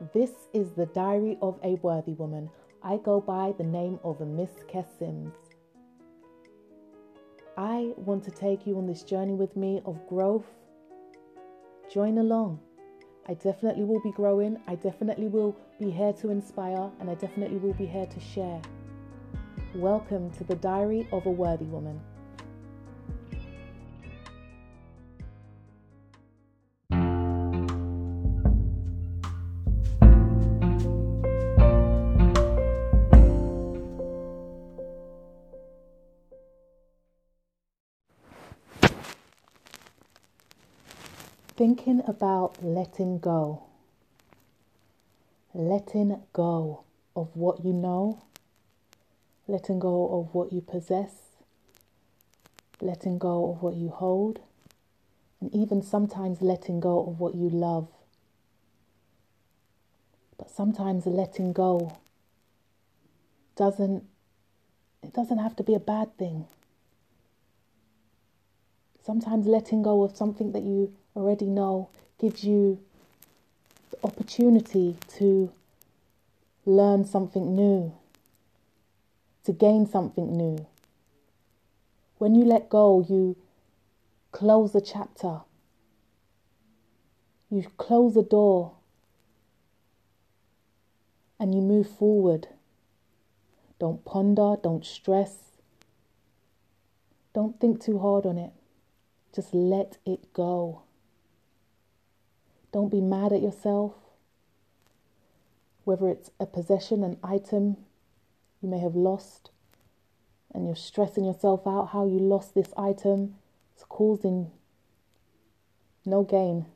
This is the Diary of a Worthy Woman. I go by the name of Miss Kess Sims. I want to take you on this journey with me of growth. Join along. I definitely will be growing. I definitely will be here to inspire, and I definitely will be here to share. Welcome to the Diary of a Worthy Woman. Thinking about letting go. Letting go of what you know. Letting go of what you possess. Letting go of what you hold. And even sometimes letting go of what you love. But sometimes letting go doesn't it doesn't have to be a bad thing. Sometimes letting go of something that you already know gives you the opportunity to learn something new, to gain something new. When you let go, you close the chapter, you close the door, and you move forward. Don't ponder, don't stress, don't think too hard on it. Just let it go. Don't be mad at yourself. Whether it's a possession, an item you may have lost, and you're stressing yourself out how you lost this item, it's causing no gain.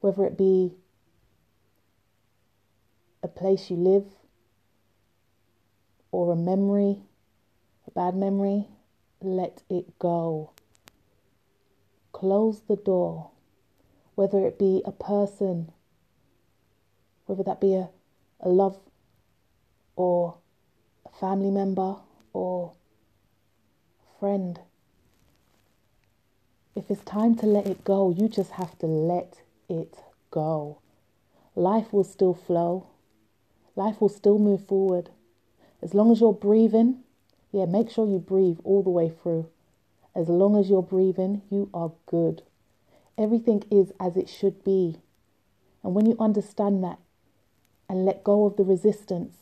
Whether it be a place you live, or a memory, a bad memory, let it go. Close the door, whether it be a person, whether that be a, a love or a family member or friend. If it's time to let it go, you just have to let it go. Life will still flow, life will still move forward. As long as you're breathing, yeah, make sure you breathe all the way through. As long as you're breathing, you are good. Everything is as it should be. And when you understand that and let go of the resistance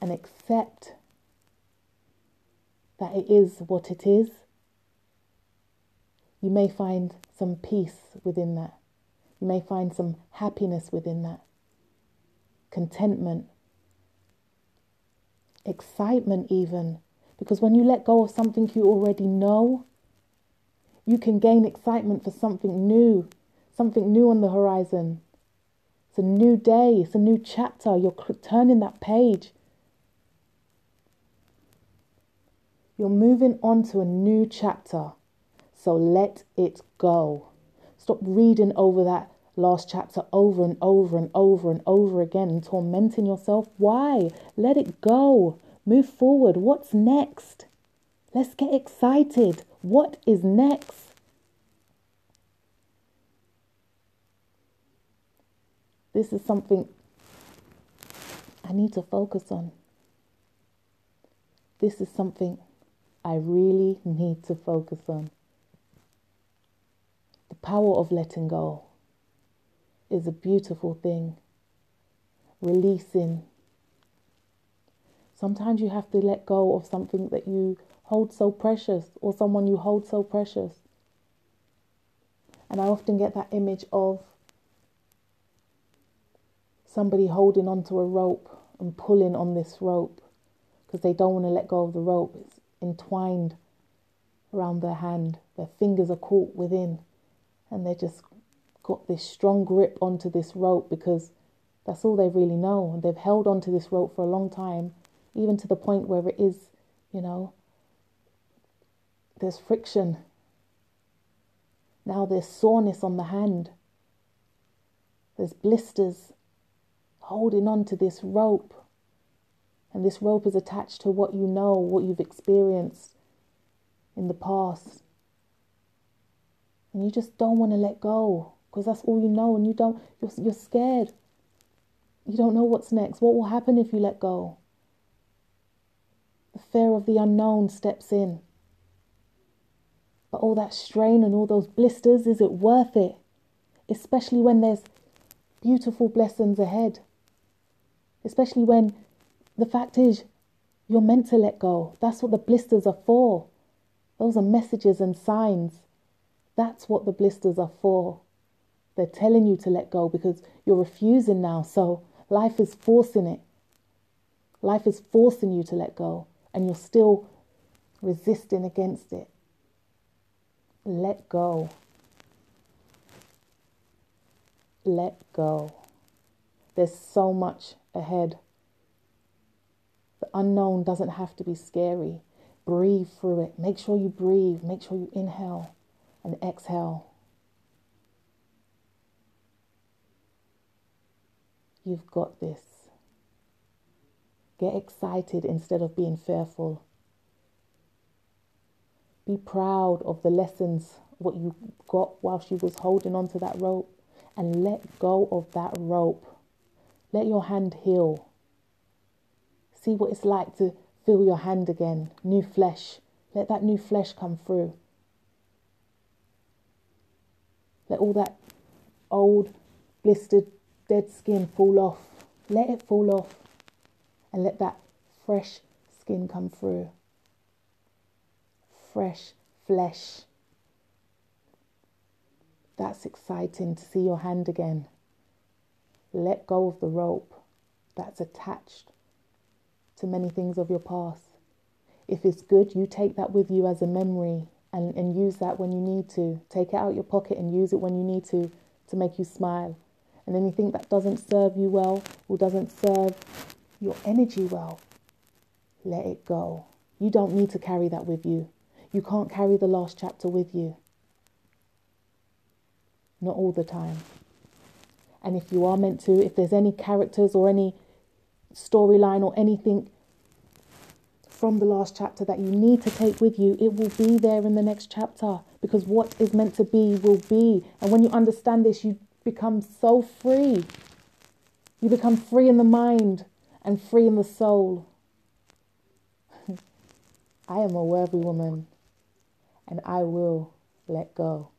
and accept that it is what it is, you may find some peace within that. You may find some happiness within that, contentment, excitement, even because when you let go of something you already know, you can gain excitement for something new, something new on the horizon. It's a new day, it's a new chapter. You're turning that page. You're moving on to a new chapter. So let it go. Stop reading over that last chapter over and over and over and over again and tormenting yourself. Why? Let it go. Move forward. What's next? Let's get excited. What is next? This is something I need to focus on. This is something I really need to focus on. The power of letting go is a beautiful thing. Releasing Sometimes you have to let go of something that you hold so precious or someone you hold so precious. And I often get that image of somebody holding onto a rope and pulling on this rope because they don't want to let go of the rope. It's entwined around their hand, their fingers are caught within, and they just got this strong grip onto this rope because that's all they really know. And they've held onto this rope for a long time even to the point where it is, you know, there's friction. Now there's soreness on the hand. There's blisters holding on to this rope. And this rope is attached to what you know, what you've experienced in the past. And you just don't want to let go because that's all you know and you don't you're, you're scared you don't know what's next what will happen if you let go fear of the unknown steps in. But all that strain and all those blisters is it worth it? Especially when there's beautiful blessings ahead. Especially when the fact is you're meant to let go. That's what the blisters are for. Those are messages and signs. That's what the blisters are for. They're telling you to let go because you're refusing now. So life is forcing it. Life is forcing you to let go, and you're still resisting against it. Let go. Let go. There's so much ahead. The unknown doesn't have to be scary. Breathe through it. Make sure you breathe. Make sure you inhale and exhale. You've got this. Get excited instead of being fearful. Be proud of the lessons, what you got while she was holding on to that rope, and let go of that rope. Let your hand heal. See what it's like to feel your hand again, new flesh. Let that new flesh come through. Let all that old, blistered dead skin fall off. Let it fall off and let that fresh skin come through. Fresh flesh. That's exciting to see your hand again. Let go of the rope that's attached to many things of your past. If it's good, you take that with you as a memory and, and use that when you need to. Take it out your pocket and use it when you need to to make you smile and anything that doesn't serve you well or doesn't serve your energy well, let it go. You don't need to carry that with you. You can't carry the last chapter with you. Not all the time. And if you are meant to, if there's any characters or any storyline or anything from the last chapter that you need to take with you, it will be there in the next chapter because what is meant to be will be. And when you understand this, you become so free. You become free in the mind and free in the soul. I am a worthy woman and I will let go.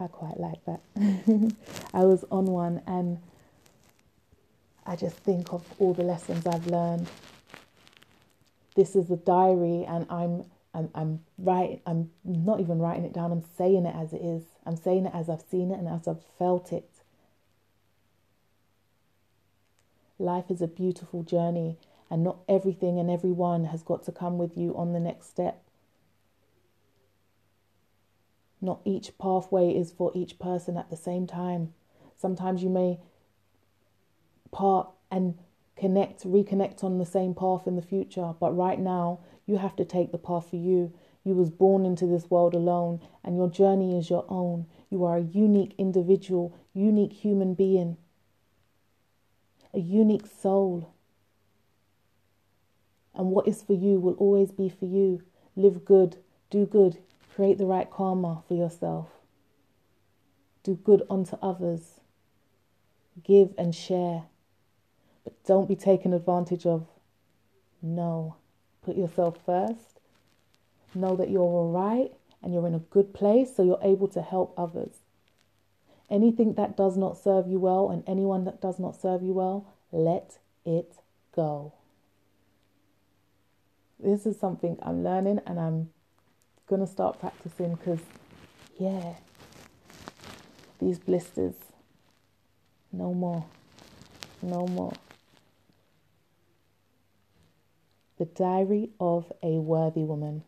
I quite like that. I was on one and I just think of all the lessons I've learned. This is the diary and I'm I'm, I'm right. I'm not even writing it down. I'm saying it as it is. I'm saying it as I've seen it and as I've felt it. Life is a beautiful journey, and not everything and everyone has got to come with you on the next step. Not each pathway is for each person at the same time. Sometimes you may part and connect, reconnect on the same path in the future, but right now you have to take the path for you. You was born into this world alone and your journey is your own. You are a unique individual, unique human being, a unique soul. And what is for you will always be for you. Live good, do good, create the right karma for yourself. Do good unto others. Give and share. But don't be taken advantage of. No. Put yourself first. Know that you're all right and you're in a good place so you're able to help others. Anything that does not serve you well and anyone that does not serve you well, let it go. This is something I'm learning and I'm going to start practicing because, yeah, these blisters, no more, no more. The Diary of a Worthy Woman.